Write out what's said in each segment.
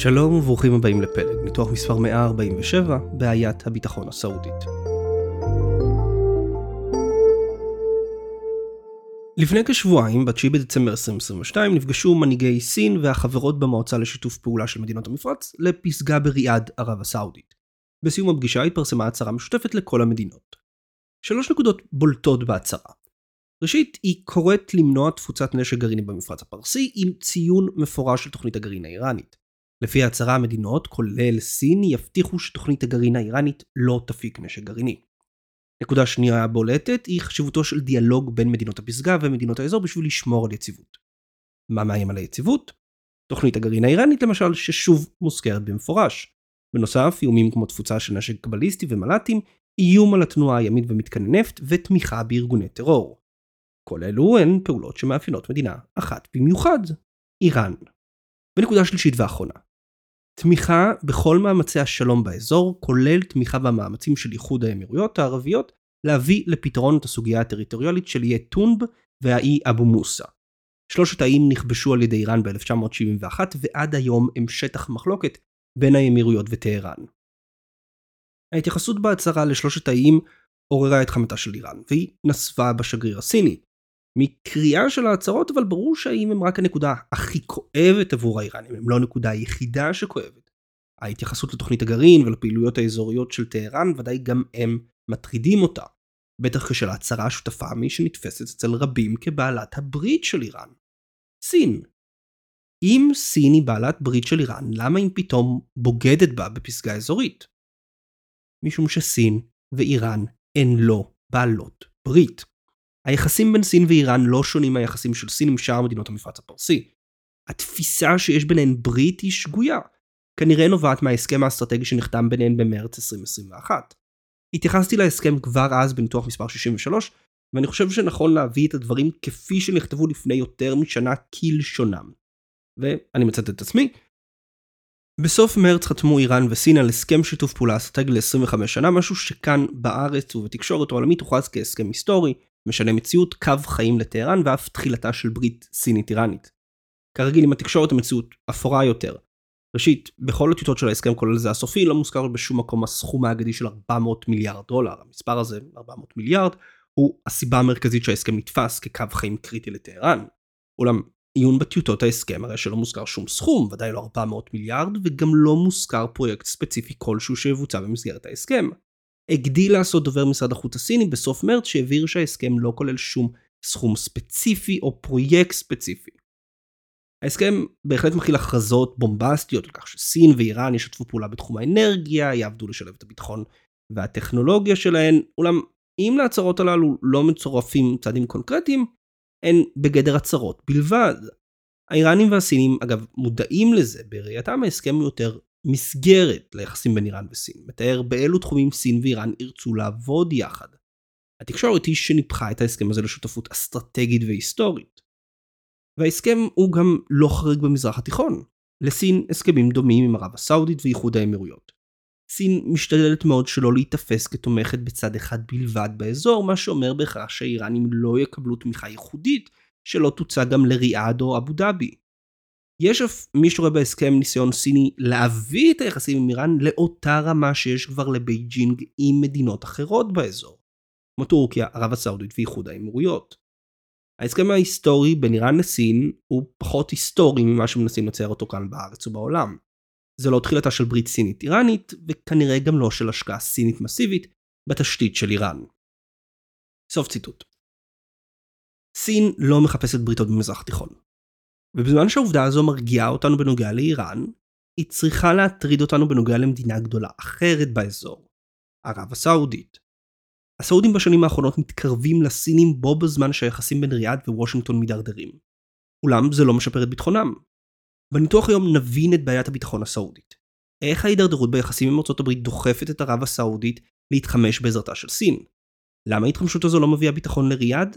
שלום וברוכים הבאים לפלג, ניתוח מספר 147, בעיית הביטחון הסעודית. לפני כשבועיים, ב-9 בדצמבר 2022, נפגשו מנהיגי סין והחברות במועצה לשיתוף פעולה של מדינות המפרץ לפסגה בריאד, ערב הסעודית. בסיום הפגישה התפרסמה הצהרה משותפת לכל המדינות. שלוש נקודות בולטות בהצהרה. ראשית, היא קוראת למנוע תפוצת נשק גרעיני במפרץ הפרסי עם ציון מפורש של תוכנית הגרעין האיראנית. לפי ההצהרה המדינות, כולל סין, יבטיחו שתוכנית הגרעין האיראנית לא תפיק נשק גרעיני. נקודה שנייה בולטת היא חשיבותו של דיאלוג בין מדינות הפסגה ומדינות האזור בשביל לשמור על יציבות. מה מאיים על היציבות? תוכנית הגרעין האיראנית למשל, ששוב מוזכרת במפורש. בנוסף, איומים כמו תפוצה של נשק קבליסטי ומל"טים, איום על התנועה הימית ומתקני נפט ותמיכה בארגוני טרור. כל אלו הן פעולות שמאפיינות מדינה אחת במיוחד, איראן. ונקודה שלישית ואחרונה, תמיכה בכל מאמצי השלום באזור, כולל תמיכה במאמצים של איחוד האמירויות הערביות להביא לפתרון את הסוגיה הטריטוריאלית של איי טונב והאי אבו מוסא. שלושת האיים נכבשו על ידי איראן ב-1971 ועד היום הם שטח מחלוקת בין האמירויות וטהרן. ההתייחסות בהצהרה לשלושת האיים עוררה את חמתה של איראן, והיא נסבה בשגריר הסיני. מקריאה של ההצהרות אבל ברור שהאם הם רק הנקודה הכי כואבת עבור האיראנים, הם לא הנקודה היחידה שכואבת. ההתייחסות לתוכנית הגרעין ולפעילויות האזוריות של טהרן ודאי גם הם מטרידים אותה. בטח כשל ההצהרה השותפה מי שנתפסת אצל רבים כבעלת הברית של איראן. סין. אם סין היא בעלת ברית של איראן, למה היא פתאום בוגדת בה בפסגה אזורית? משום שסין ואיראן הן לא בעלות ברית. היחסים בין סין ואיראן לא שונים מהיחסים של סין עם שאר מדינות המפרץ הפרסי. התפיסה שיש ביניהן ברית היא שגויה. כנראה נובעת מההסכם האסטרטגי שנחתם ביניהן במרץ 2021. התייחסתי להסכם כבר אז בניתוח מספר 63, ואני חושב שנכון להביא את הדברים כפי שנכתבו לפני יותר משנה כלשונם. ואני מצטט את עצמי. בסוף מרץ חתמו איראן וסין על הסכם שיתוף פעולה אסטרטגי ל-25 שנה, משהו שכאן בארץ ובתקשורת העולמית הוכרז כהסכם היסטורי, משנה מציאות, קו חיים לטהרן ואף תחילתה של ברית סינית איראנית. כרגיל עם התקשורת המציאות אפורה יותר. ראשית, בכל הטיוטות של ההסכם כולל זה הסופי לא מוזכר בשום מקום הסכום האגדי של 400 מיליארד דולר. המספר הזה, 400 מיליארד, הוא הסיבה המרכזית שההסכם נתפס כקו חיים קריטי לטהרן. אולם עיון בטיוטות ההסכם הרי שלא מוזכר שום סכום, ודאי לא 400 מיליארד, וגם לא מוזכר פרויקט ספציפי כלשהו שיבוצע במסגרת ההסכם. הגדיל לעשות דובר משרד החוץ הסיני בסוף מרץ שהבהיר שההסכם לא כולל שום סכום ספציפי או פרויקט ספציפי. ההסכם בהחלט מכיל הכרזות בומבסטיות על כך שסין ואיראן ישתפו פעולה בתחום האנרגיה, יעבדו לשלב את הביטחון והטכנולוגיה שלהן, אולם אם להצהרות הללו לא מצורפים צעדים קונקרטיים, הן בגדר הצהרות בלבד. האיראנים והסינים אגב מודעים לזה, בראייתם ההסכם הוא יותר מסגרת ליחסים בין איראן וסין, מתאר באילו תחומים סין ואיראן ירצו לעבוד יחד. התקשורת היא שניפחה את ההסכם הזה לשותפות אסטרטגית והיסטורית. וההסכם הוא גם לא חריג במזרח התיכון. לסין הסכמים דומים עם ערב הסעודית ואיחוד האמירויות. סין משתדלת מאוד שלא להיתפס כתומכת בצד אחד בלבד באזור, מה שאומר בהכרח שהאיראנים לא יקבלו תמיכה ייחודית שלא תוצע גם לריאד או אבו דאבי. יש אף מי שרואה בהסכם ניסיון סיני להביא את היחסים עם איראן לאותה רמה שיש כבר לבייג'ינג עם מדינות אחרות באזור, כמו טורקיה, ערב הסעודית ואיחוד האמירויות. ההסכם ההיסטורי בין איראן לסין הוא פחות היסטורי ממה שמנסים לצייר אותו כאן בארץ ובעולם. זה לא תחילתה של ברית סינית איראנית, וכנראה גם לא של השקעה סינית מסיבית בתשתית של איראן. סוף ציטוט. סין לא מחפשת בריתות במזרח התיכון. ובזמן שהעובדה הזו מרגיעה אותנו בנוגע לאיראן, היא צריכה להטריד אותנו בנוגע למדינה גדולה אחרת באזור, ערב הסעודית. הסעודים בשנים האחרונות מתקרבים לסינים בו בזמן שהיחסים בין ריאד ווושינגטון מידרדרים. אולם זה לא משפר את ביטחונם. בניתוח היום נבין את בעיית הביטחון הסעודית. איך ההידרדרות ביחסים עם ארצות הברית דוחפת את ערב הסעודית להתחמש בעזרתה של סין? למה ההתחמשות הזו לא מביאה ביטחון לריאד?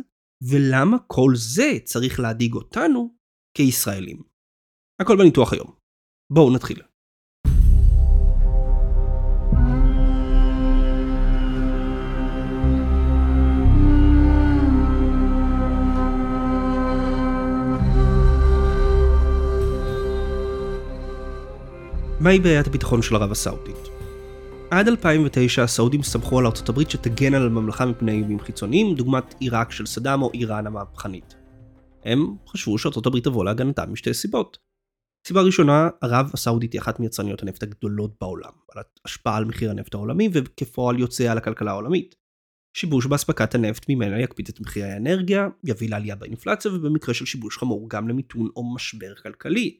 ולמה כל זה צריך להדאיג אותנו כישראלים. הכל בניתוח היום. בואו נתחיל. מהי בעיית הביטחון של ערב הסעודית? עד 2009 הסעודים סמכו על ארצות הברית שתגן על הממלכה מפני איומים חיצוניים, דוגמת עיראק של סדאם או איראן המהפכנית. הם חשבו שארצות הברית תבוא להגנתם משתי סיבות. סיבה ראשונה, ערב הסעודית היא אחת מיצרניות הנפט הגדולות בעולם, על השפעה על מחיר הנפט העולמי וכפועל יוצא על הכלכלה העולמית. שיבוש באספקת הנפט ממנה יקפיץ את מחירי האנרגיה, יביא לעלייה באינפלציה ובמקרה של שיבוש חמור גם למיתון או משבר כלכלי.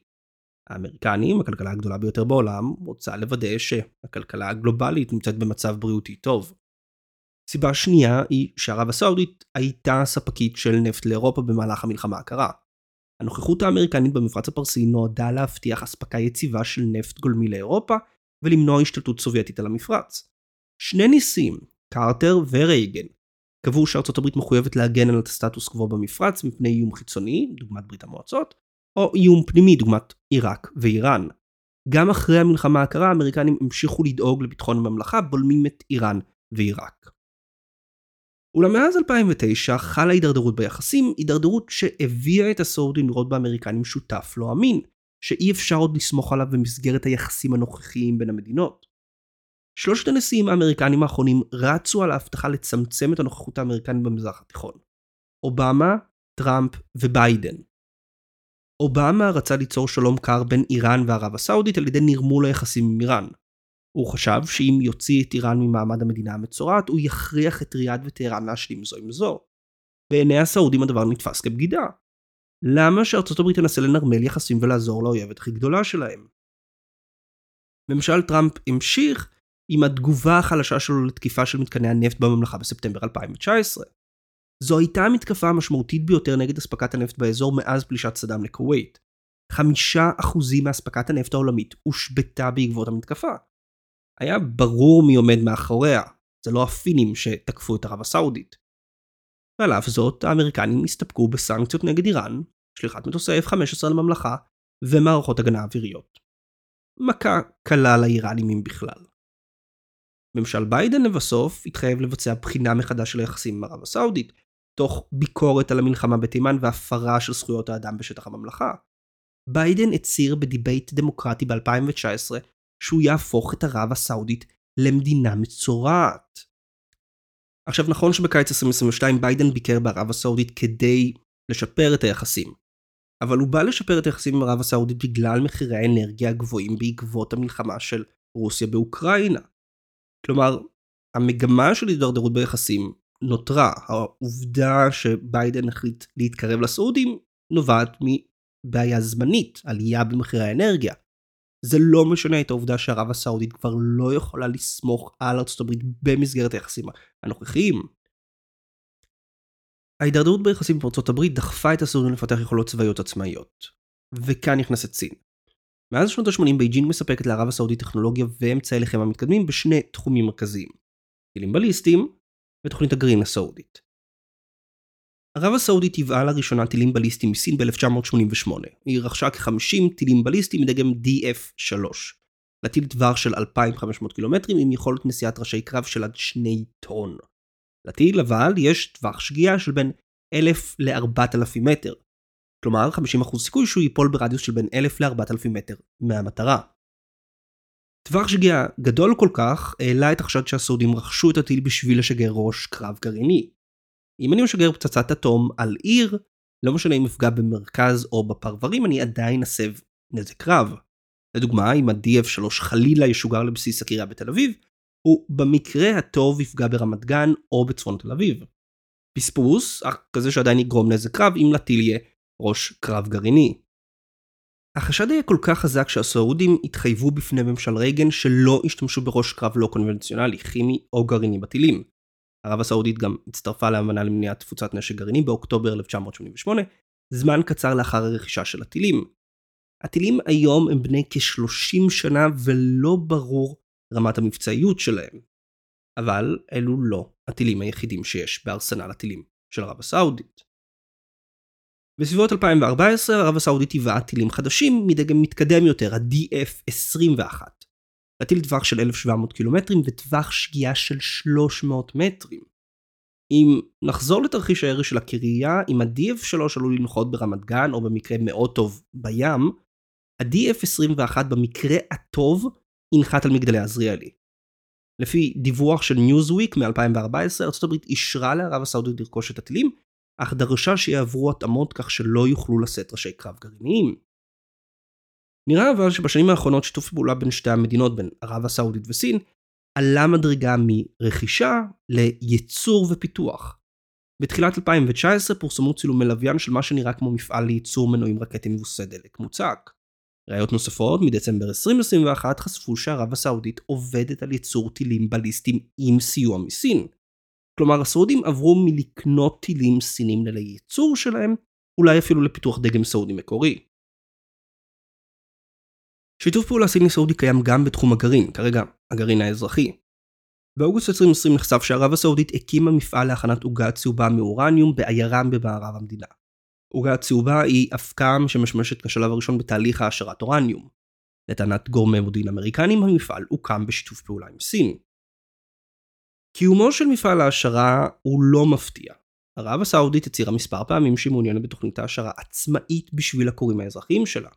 האמריקנים, הכלכלה הגדולה ביותר בעולם, רוצה לוודא שהכלכלה הגלובלית נמצאת במצב בריאותי טוב. סיבה שנייה היא שערב הסעודית הייתה ספקית של נפט לאירופה במהלך המלחמה הקרה. הנוכחות האמריקנית במפרץ הפרסי נועדה להבטיח אספקה יציבה של נפט גולמי לאירופה ולמנוע השתלטות סובייטית על המפרץ. שני ניסים, קרטר ורייגן, קבעו שארצות הברית מחויבת להגן על הסטטוס קוו במפרץ מפני איום חיצוני, דוגמת ברית המועצות, או איום פנימי, דוגמת עיראק ואיראן. גם אחרי המלחמה הקרה האמריקנים המשיכו לדאוג לביטחון הממלכה, בולמים את איראן ועיראק. אולם מאז 2009 חלה הידרדרות ביחסים, הידרדרות שהביאה את הסעודים לראות באמריקנים שותף לא אמין, שאי אפשר עוד לסמוך עליו במסגרת היחסים הנוכחיים בין המדינות. שלושת הנשיאים האמריקנים האחרונים רצו על ההבטחה לצמצם את הנוכחות האמריקנית במזרח התיכון. אובמה, טראמפ וביידן. אובמה רצה ליצור שלום קר בין איראן וערב הסעודית על ידי נרמול היחסים עם איראן. הוא חשב שאם יוציא את איראן ממעמד המדינה המצורעת, הוא יכריח את ריאד וטהרן להשלים זו עם זו. בעיני הסעודים הדבר נתפס כבגידה. למה שארצות הברית תנסה לנרמל יחסים ולעזור לאויבת הכי גדולה שלהם? ממשל טראמפ המשיך עם התגובה החלשה שלו לתקיפה של מתקני הנפט בממלכה בספטמבר 2019. זו הייתה המתקפה המשמעותית ביותר נגד אספקת הנפט באזור מאז פלישת סדאם לכווית. חמישה אחוזים מאספקת הנפט העולמית הושבתה בעקבות המתקפה. היה ברור מי עומד מאחוריה, זה לא הפינים שתקפו את ערב הסעודית. ועל אף זאת, האמריקנים הסתפקו בסנקציות נגד איראן, שליחת מטוסי F-15 לממלכה, ומערכות הגנה אוויריות. מכה קלה לאיראנים אם בכלל. ממשל ביידן לבסוף התחייב לבצע בחינה מחדש של היחסים עם ערב הסעודית, תוך ביקורת על המלחמה בתימן והפרה של זכויות האדם בשטח הממלכה. ביידן הצהיר ב debate דמוקרטי ב-2019 שהוא יהפוך את ערב הסעודית למדינה מצורעת. עכשיו נכון שבקיץ 2022 ביידן ביקר בערב הסעודית כדי לשפר את היחסים, אבל הוא בא לשפר את היחסים עם ערב הסעודית בגלל מחירי האנרגיה הגבוהים בעקבות המלחמה של רוסיה באוקראינה. כלומר, המגמה של הידרדרות ביחסים נותרה. העובדה שביידן החליט להתקרב לסעודים נובעת מבעיה זמנית, עלייה במחירי האנרגיה. זה לא משנה את העובדה שערב הסעודית כבר לא יכולה לסמוך על ארצות הברית במסגרת היחסים הנוכחיים. ההידרדרות ביחסים עם ארצות הברית דחפה את הסעודים לפתח יכולות צבאיות עצמאיות. וכאן נכנסת סין. מאז שנות ה-80 בייג'ינג מספקת לערב הסעודית טכנולוגיה ואמצעי לחימה מתקדמים בשני תחומים מרכזיים. טילים בליסטיים ותוכנית הגרעין הסעודית. ערב הסעודית ייבאה לראשונה טילים בליסטיים מסין ב-1988. היא רכשה כ-50 טילים בליסטיים מדגם DF-3. לטיל טווח של 2,500 קילומטרים עם יכולת נשיאת ראשי קרב של עד 2 טון. לטיל אבל יש טווח שגיאה של בין 1,000 ל-4,000 מטר. כלומר 50% סיכוי שהוא ייפול ברדיוס של בין 1,000 ל-4,000 מטר מהמטרה. טווח שגיאה גדול כל כך העלה את החשד שהסעודים רכשו את הטיל בשביל לשגר ראש קרב גרעיני. אם אני משגר פצצת אטום על עיר, לא משנה אם אפגע במרכז או בפרברים, אני עדיין אסב נזק רב. לדוגמה, אם ה-DF3 חלילה ישוגר לבסיס הקריה בתל אביב, הוא במקרה הטוב יפגע ברמת גן או בצפון תל אביב. פספוס, אך כזה שעדיין יגרום נזק רב אם לטיל יהיה ראש קרב גרעיני. החשד היה כל כך חזק שהסעודים התחייבו בפני ממשל רייגן שלא ישתמשו בראש קרב לא קונבנציונלי, כימי או גרעיני בטילים. ערב הסעודית גם הצטרפה לאמנה למניעת תפוצת נשק גרעיני באוקטובר 1988, זמן קצר לאחר הרכישה של הטילים. הטילים היום הם בני כ-30 שנה ולא ברור רמת המבצעיות שלהם. אבל אלו לא הטילים היחידים שיש בארסנל הטילים של ערב הסעודית. בסביבות 2014 ערב הסעודית היווה טילים חדשים מדגם מתקדם יותר, ה-DF-21. להטיל טווח של 1,700 קילומטרים וטווח שגיאה של 300 מטרים. אם נחזור לתרחיש הירי של הקריה, אם ה-DF3 עלול לנחות ברמת גן או במקרה מאוד טוב בים, ה-DF-21 במקרה הטוב ינחת על מגדלי עזריאלי. לפי דיווח של ניוזוויק מ-2014, ארה"ב אישרה לערב הסעודית לרכוש את הטילים, אך דרשה שיעברו התאמות כך שלא יוכלו לשאת ראשי קרב גרעיניים. נראה אבל שבשנים האחרונות שיתוף פעולה בין שתי המדינות, בין ערב הסעודית וסין, עלה מדרגה מרכישה לייצור ופיתוח. בתחילת 2019 פורסמו צילומי לוויין של מה שנראה כמו מפעל לייצור מנועים רקטיים מבוססי דלק מוצק. ראיות נוספות מדצמבר 2021 חשפו שערב הסעודית עובדת על ייצור טילים בליסטיים עם סיוע מסין. כלומר הסעודים עברו מלקנות טילים סינים לייצור שלהם, אולי אפילו לפיתוח דגם סעודי מקורי. שיתוף פעולה סיני-סעודי קיים גם בתחום הגרעין, כרגע הגרעין האזרחי. באוגוסט 2020 נחשף שערב הסעודית הקימה מפעל להכנת עוגה צהובה מאורניום בעיירם במערב המדינה. עוגה צהובה היא אבקם שמשמשת כשלב הראשון בתהליך העשרת אורניום. לטענת גורמי מודיעין אמריקנים המפעל הוקם בשיתוף פעולה עם סין. קיומו של מפעל ההעשרה הוא לא מפתיע. ערב הסעודית הצהירה מספר פעמים שהיא מעוניינת בתוכנית העשרה עצמאית בשביל הקוראים האזרחיים שלה.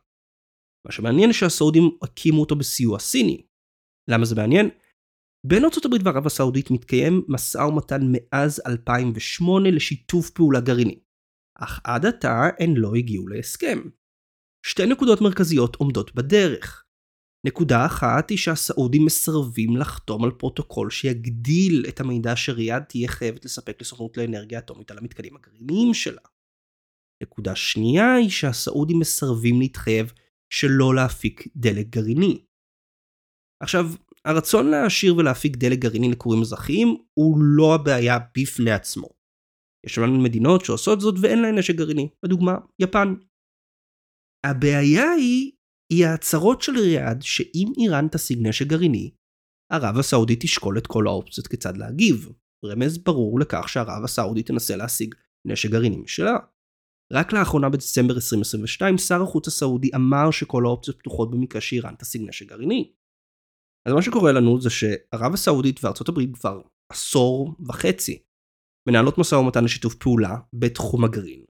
מה שמעניין שהסעודים הקימו אותו בסיוע סיני. למה זה מעניין? בין ארצות הברית וערב הסעודית מתקיים משא ומתן מאז 2008 לשיתוף פעולה גרעיני. אך עד עתה הן לא הגיעו להסכם. שתי נקודות מרכזיות עומדות בדרך. נקודה אחת היא שהסעודים מסרבים לחתום על פרוטוקול שיגדיל את המידע שריאד תהיה חייבת לספק לסוכנות לאנרגיה אטומית על המתקנים הגרעיניים שלה. נקודה שנייה היא שהסעודים מסרבים להתחייב שלא להפיק דלק גרעיני. עכשיו, הרצון להעשיר ולהפיק דלק גרעיני לכורים אזרחיים הוא לא הבעיה בפני עצמו. יש לנו מדינות שעושות זאת ואין להן נשק גרעיני, לדוגמה, יפן. הבעיה היא, היא ההצהרות של ריאד שאם איראן תשיג נשק גרעיני, ערב הסעודית תשקול את כל האופציות כיצד להגיב. רמז ברור לכך שערב הסעודית תנסה להשיג נשק גרעיני משלה. רק לאחרונה בדצמבר 2022 שר החוץ הסעודי אמר שכל האופציות פתוחות במקרה שאיראן תשיג נשק גרעיני. אז מה שקורה לנו זה שערב הסעודית וארצות הברית כבר עשור וחצי מנהלות משא ומתן לשיתוף פעולה בתחום הגרעין.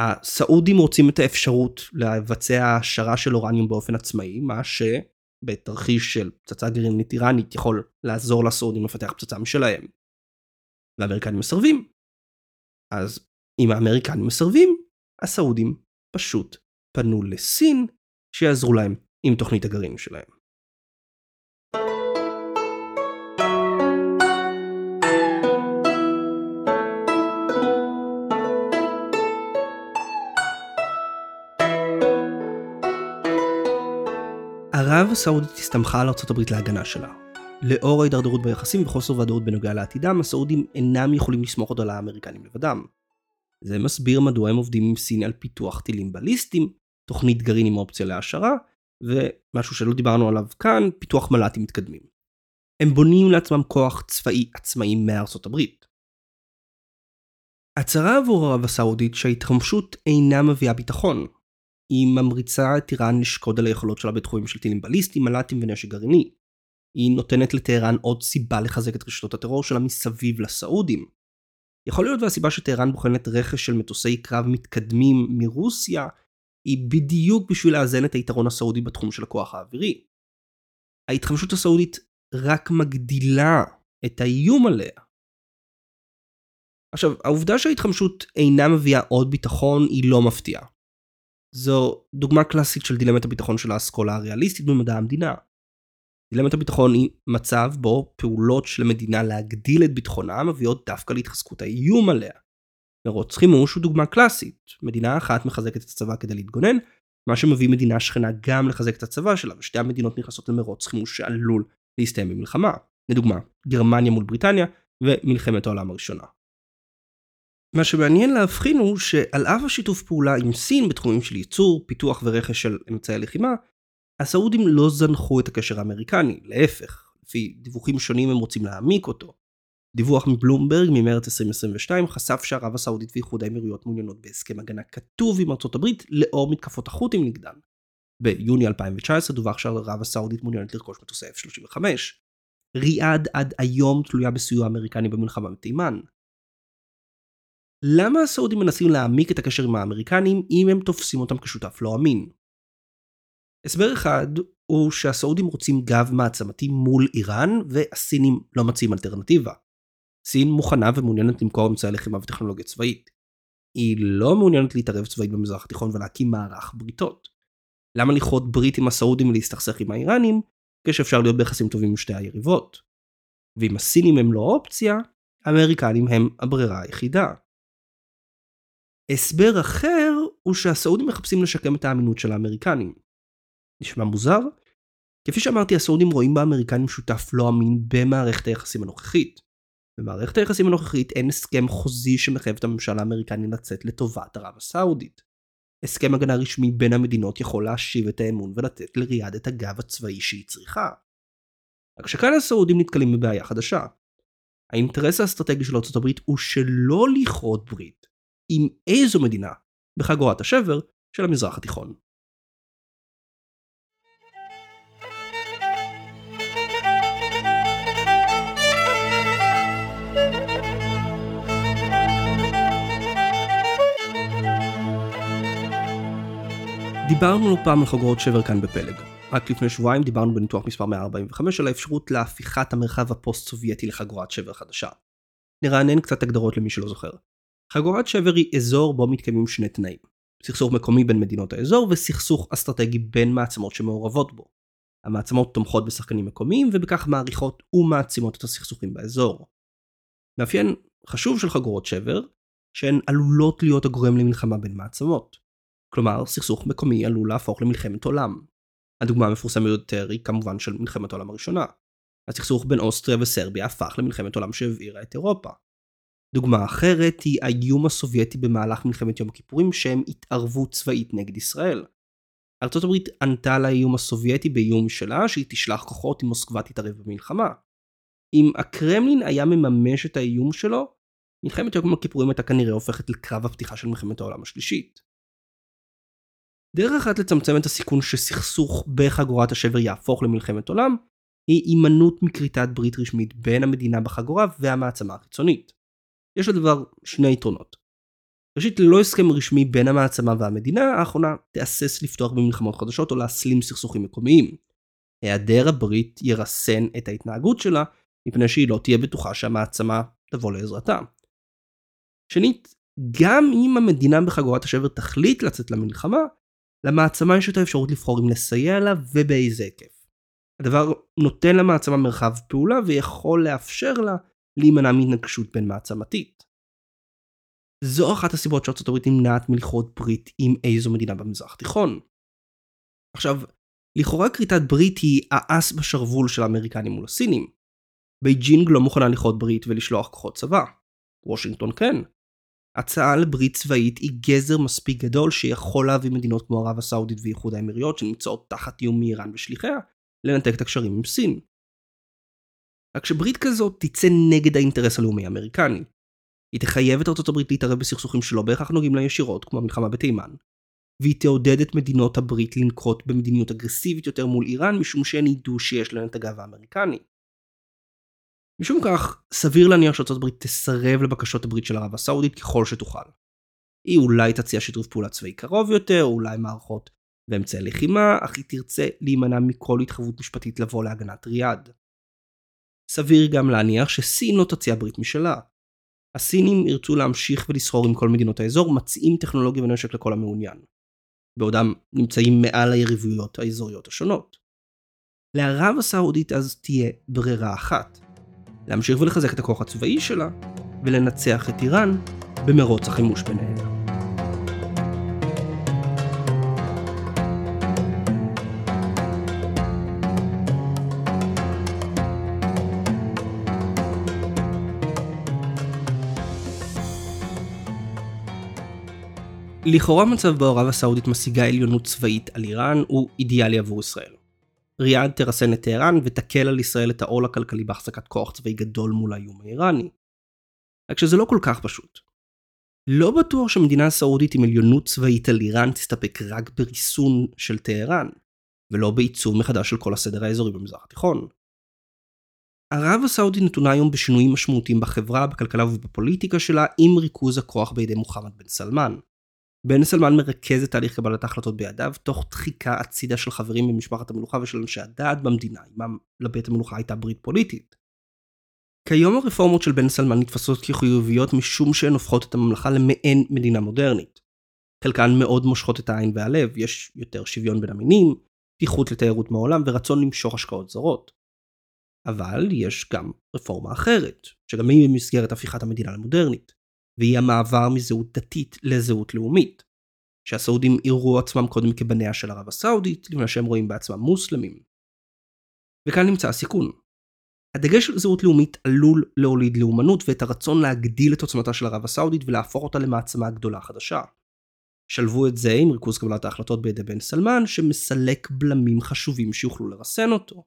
הסעודים רוצים את האפשרות לבצע העשרה של אורניום באופן עצמאי, מה שבתרחיש של פצצה גרעינית איראנית יכול לעזור לסעודים לפתח פצצה משלהם. והאמריקנים מסרבים. אז אם האמריקנים מסרבים, הסעודים פשוט פנו לסין שיעזרו להם עם תוכנית הגרעין שלהם. ערב הסעודית הסתמכה על ארצות הברית להגנה שלה. לאור ההידרדרות ביחסים וחוסר ודאות בנוגע לעתידם, הסעודים אינם יכולים לסמוך עוד על האמריקנים לבדם. זה מסביר מדוע הם עובדים עם סין על פיתוח טילים בליסטיים, תוכנית גרעין עם אופציה להעשרה, ומשהו שלא דיברנו עליו כאן, פיתוח מל"טים מתקדמים. הם בונים לעצמם כוח צבאי עצמאי מארצות הברית. הצהרה עבור ערב הסעודית שההתחמשות אינה מביאה ביטחון. היא ממריצה את איראן לשקוד על היכולות שלה בתחומים של טילים בליסטיים, מל"טים ונשק גרעיני. היא נותנת לטהרן עוד סיבה לחזק את רשתות הטרור שלה מסביב לסעודים. יכול להיות והסיבה שטהרן בוחנת רכש של מטוסי קרב מתקדמים מרוסיה היא בדיוק בשביל לאזן את היתרון הסעודי בתחום של הכוח האווירי. ההתחמשות הסעודית רק מגדילה את האיום עליה. עכשיו, העובדה שההתחמשות אינה מביאה עוד ביטחון היא לא מפתיעה. זו דוגמה קלאסית של דילמת הביטחון של האסכולה הריאליסטית במדע המדינה. דילמת הביטחון היא מצב בו פעולות של המדינה להגדיל את ביטחונה מביאות דווקא להתחזקות האיום עליה. מרוץ חימוש הוא דוגמה קלאסית, מדינה אחת מחזקת את הצבא כדי להתגונן, מה שמביא מדינה שכנה גם לחזק את הצבא שלה, ושתי המדינות נכנסות למרוץ חימוש שעלול להסתיים במלחמה. לדוגמה, גרמניה מול בריטניה ומלחמת העולם הראשונה. מה שמעניין להבחין הוא שעל אף השיתוף פעולה עם סין בתחומים של ייצור, פיתוח ורכש של אמצעי לחימה, הסעודים לא זנחו את הקשר האמריקני, להפך, לפי דיווחים שונים הם רוצים להעמיק אותו. דיווח מבלומברג ממרץ 2022 חשף שערב הסעודית ואיחוד האמירויות מעוניינות בהסכם הגנה כתוב עם ארצות הברית לאור מתקפות החות'ים נגדן. ביוני 2019 דווח שערב הסעודית מעוניינת לרכוש מטוסי F-35. ריאד עד היום תלויה בסיוע האמריקני במלחמה בתימן. למה הסעודים מנסים להעמיק את הקשר עם האמריקנים אם הם תופסים אותם כשותף לא אמין? הסבר אחד הוא שהסעודים רוצים גב מעצמתי מול איראן והסינים לא מציעים אלטרנטיבה. סין מוכנה ומעוניינת למכור אמצעי לחימה וטכנולוגיה צבאית. היא לא מעוניינת להתערב צבאית במזרח התיכון ולהקים מערך בריתות. למה לכרות ברית עם הסעודים ולהסתכסך עם האיראנים, כשאפשר להיות ביחסים טובים עם שתי היריבות? ואם הסינים הם לא אופציה, האמריקנים הם הברירה היחידה. הסבר אחר הוא שהסעודים מחפשים לשקם את האמינות של האמריקנים. נשמע מוזר? כפי שאמרתי, הסעודים רואים באמריקנים שותף לא אמין במערכת היחסים הנוכחית. במערכת היחסים הנוכחית אין הסכם חוזי שמחייב את הממשל האמריקני לצאת לטובת ערב הסעודית. הסכם הגנה רשמי בין המדינות יכול להשיב את האמון ולתת לריאד את הגב הצבאי שהיא צריכה. רק שכאן הסעודים נתקלים בבעיה חדשה. האינטרס האסטרטגי של ארצות הברית הוא שלא לכרות ברית עם איזו מדינה בחגורת השבר של המזרח התיכון. דיברנו לא פעם על חגורות שבר כאן בפלג. רק לפני שבועיים דיברנו בניתוח מספר 145 על האפשרות להפיכת המרחב הפוסט-סובייטי לחגורת שבר חדשה. נרענן קצת הגדרות למי שלא זוכר. חגורת שבר היא אזור בו מתקיימים שני תנאים. סכסוך מקומי בין מדינות האזור וסכסוך אסטרטגי בין מעצמות שמעורבות בו. המעצמות תומכות בשחקנים מקומיים ובכך מעריכות ומעצימות את הסכסוכים באזור. מאפיין חשוב של חגורות שבר, שהן עלולות להיות הגורם למלחמה בין מעצמות. כלומר, סכסוך מקומי עלול להפוך למלחמת עולם. הדוגמה המפורסמת ביותר היא כמובן של מלחמת העולם הראשונה. הסכסוך בין אוסטריה וסרביה הפך למלחמת עולם שהבעירה את אירופה. דוגמה אחרת היא האיום הסובייטי במהלך מלחמת יום הכיפורים שהם התערבו צבאית נגד ישראל. ארצות הברית ענתה על האיום הסובייטי באיום שלה שהיא תשלח כוחות אם מוסקבה תתערב במלחמה. אם הקרמלין היה מממש את האיום שלו, מלחמת יום הכיפורים הייתה כנראה הופכת לקרב הפתיחה של מלחמת העולם השלישית. דרך אחת לצמצם את הסיכון שסכסוך בחגורת השבר יהפוך למלחמת עולם, היא הימנעות מכריתת ברית רשמית בין המדינה בחגורה והמעצמה החיצונית. יש לדבר שני יתרונות. ראשית, ללא הסכם רשמי בין המעצמה והמדינה, האחרונה תהסס לפתוח במלחמות חדשות או להסלים סכסוכים מקומיים. היעדר הברית ירסן את ההתנהגות שלה, מפני שהיא לא תהיה בטוחה שהמעצמה תבוא לעזרתה. שנית, גם אם המדינה בחגורת השבר תחליט לצאת למלחמה, למעצמה יש את האפשרות לבחור אם לסייע לה ובאיזה היקף. הדבר נותן למעצמה מרחב פעולה ויכול לאפשר לה להימנע מהתנגשות בין מעצמתית. זו אחת הסיבות שארצות הברית נמנעת מלכרות ברית עם איזו מדינה במזרח התיכון. עכשיו, לכאורה כריתת ברית היא האס בשרוול של האמריקנים מול הסינים. בייג'ינג לא מוכנה לכרות ברית ולשלוח כוחות צבא. וושינגטון כן. הצעה לברית צבאית היא גזר מספיק גדול שיכול להביא מדינות כמו ערב הסעודית ואיחוד האמירויות שנמצאות תחת איום מאיראן ושליחיה, לנתק את הקשרים עם סין. רק שברית כזאת תצא נגד האינטרס הלאומי האמריקני. היא תחייב את ארצות הברית להתערב בסכסוכים שלא בהכרח נוגעים לה ישירות, כמו המלחמה בתימן. והיא תעודד את מדינות הברית לנקוט במדיניות אגרסיבית יותר מול איראן, משום שהן ידעו שיש להן את הגב האמריקני. משום כך, סביר להניח שארצות הברית תסרב לבקשות הברית של ערב הסעודית ככל שתוכל. היא אולי תציע שיתוף פעולה צבאי קרוב יותר, או אולי מערכות ואמצעי לחימה, אך היא תרצה להימנע מכל התחייבות משפטית לבוא להגנת ריאד. סביר גם להניח שסין לא תציע ברית משלה. הסינים ירצו להמשיך ולסחור עם כל מדינות האזור, מציעים טכנולוגיה ונשק לכל המעוניין. בעודם נמצאים מעל היריבויות האזוריות השונות. לערב הסעודית אז תהיה ברירה אחת, להמשיך ולחזק את הכוח הצבאי שלה, ולנצח את איראן במרוץ החימוש ביניהן. לכאורה מצב בו ערב הסעודית משיגה עליונות צבאית על איראן הוא אידיאלי עבור ישראל. ריאד תרסן את טהרן ותקל על ישראל את העול הכלכלי בהחזקת כוח צבאי גדול מול האיום האיראני. רק שזה לא כל כך פשוט. לא בטוח שמדינה הסעודית עם עליונות צבאית על איראן תסתפק רק בריסון של טהרן, ולא בעיצוב מחדש של כל הסדר האזורי במזרח התיכון. ערב הסעודית נתונה היום בשינויים משמעותיים בחברה, בכלכלה ובפוליטיקה שלה, עם ריכוז הכוח בידי מוחמד בן סלמן. בן סלמן מרכז את תהליך קבלת ההחלטות בידיו, תוך דחיקה הצידה של חברים במשפחת המלוכה ושל אנשי הדעת במדינה, עמם לבית המלוכה הייתה ברית פוליטית. כיום הרפורמות של בן סלמן נתפסות כחיוביות משום שהן הופכות את הממלכה למעין מדינה מודרנית. חלקן מאוד מושכות את העין והלב, יש יותר שוויון בין המינים, פתיחות לתיירות מהעולם ורצון למשוך השקעות זרות. אבל יש גם רפורמה אחרת, שגם היא במסגרת הפיכת המדינה למודרנית, והיא המעבר מזהות דתית לזהות לאומית, שהסעודים יראו עצמם קודם כבניה של ערב הסעודית, לפני שהם רואים בעצמם מוסלמים. וכאן נמצא הסיכון. הדגש של זהות לאומית עלול להוליד לאומנות ואת הרצון להגדיל את עוצמתה של ערב הסעודית ולהפוך אותה למעצמה גדולה חדשה. שלבו את זה עם ריכוז קבלת ההחלטות בידי בן סלמן, שמסלק בלמים חשובים שיוכלו לרסן אותו.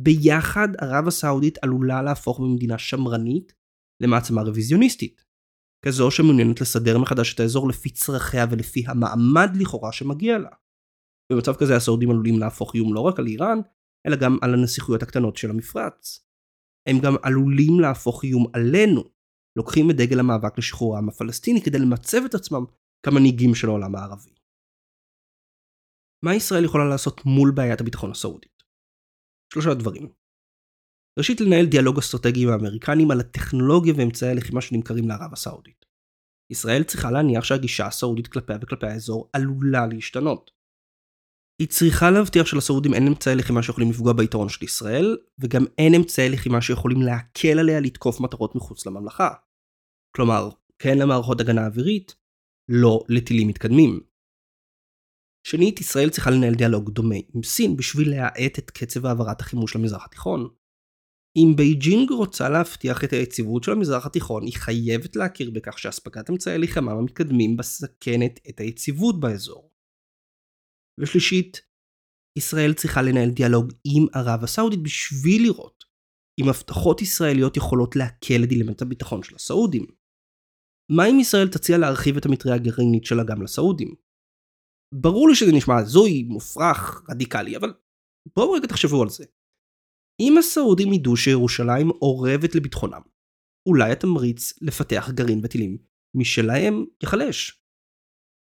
ביחד ערב הסעודית עלולה להפוך ממדינה שמרנית למעצמה רוויזיוניסטית. כזו שמעוניינת לסדר מחדש את האזור לפי צרכיה ולפי המעמד לכאורה שמגיע לה. במצב כזה הסעודים עלולים להפוך איום לא רק על איראן, אלא גם על הנסיכויות הקטנות של המפרץ. הם גם עלולים להפוך איום עלינו, לוקחים את דגל המאבק לשחרור העם הפלסטיני כדי למצב את עצמם כמנהיגים של העולם הערבי. מה ישראל יכולה לעשות מול בעיית הביטחון הסעודית? שלושה דברים. ראשית לנהל דיאלוג אסטרטגי עם האמריקנים על הטכנולוגיה ואמצעי הלחימה שנמכרים לערב הסעודית. ישראל צריכה להניח שהגישה הסעודית כלפיה וכלפי האזור עלולה להשתנות. היא צריכה להבטיח שלסעודים אין אמצעי לחימה שיכולים לפגוע ביתרון של ישראל, וגם אין אמצעי לחימה שיכולים להקל עליה לתקוף מטרות מחוץ לממלכה. כלומר, כן למערכות הגנה אווירית, לא לטילים מתקדמים. שנית, ישראל צריכה לנהל דיאלוג דומה עם סין בשביל להאט את קצב העברת החימוש למזרח התיכון. אם בייג'ינג רוצה להבטיח את היציבות של המזרח התיכון, היא חייבת להכיר בכך שאספקת אמצעי לחימה המתקדמים מסכנת את היציבות באזור. ושלישית, ישראל צריכה לנהל דיאלוג עם ערב הסעודית בשביל לראות אם הבטחות ישראליות יכולות להקל את דילמת הביטחון של הסעודים. מה אם ישראל תציע להרחיב את המטריה הגרעינית שלה גם לסעודים? ברור לי שזה נשמע הזוי, מופרך, רדיקלי, אבל בואו רגע תחשבו על זה. אם הסעודים ידעו שירושלים אורבת לביטחונם, אולי התמריץ לפתח גרעין וטילים משלהם ייחלש.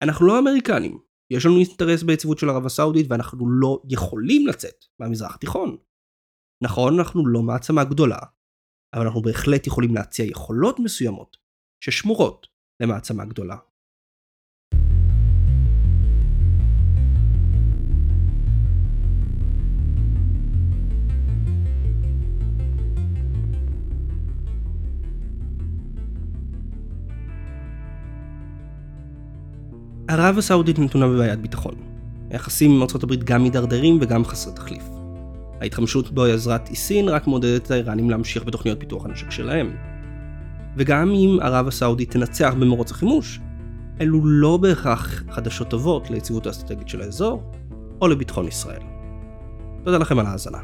אנחנו לא אמריקנים, יש לנו אינטרס ביציבות של ערב הסעודית ואנחנו לא יכולים לצאת מהמזרח התיכון. נכון, אנחנו לא מעצמה גדולה, אבל אנחנו בהחלט יכולים להציע יכולות מסוימות ששמורות למעצמה גדולה. ערב הסעודית נתונה בבעיית ביטחון. היחסים עם ארה"ב גם מידרדרים וגם חסרי תחליף. ההתחמשות בעזרת איסין רק מעודדת את האיראנים להמשיך בתוכניות פיתוח הנשק שלהם. וגם אם ערב הסעודית תנצח במרוץ החימוש, אלו לא בהכרח חדשות טובות ליציבות האסטרטגית של האזור, או לביטחון ישראל. תודה לכם על ההאזנה.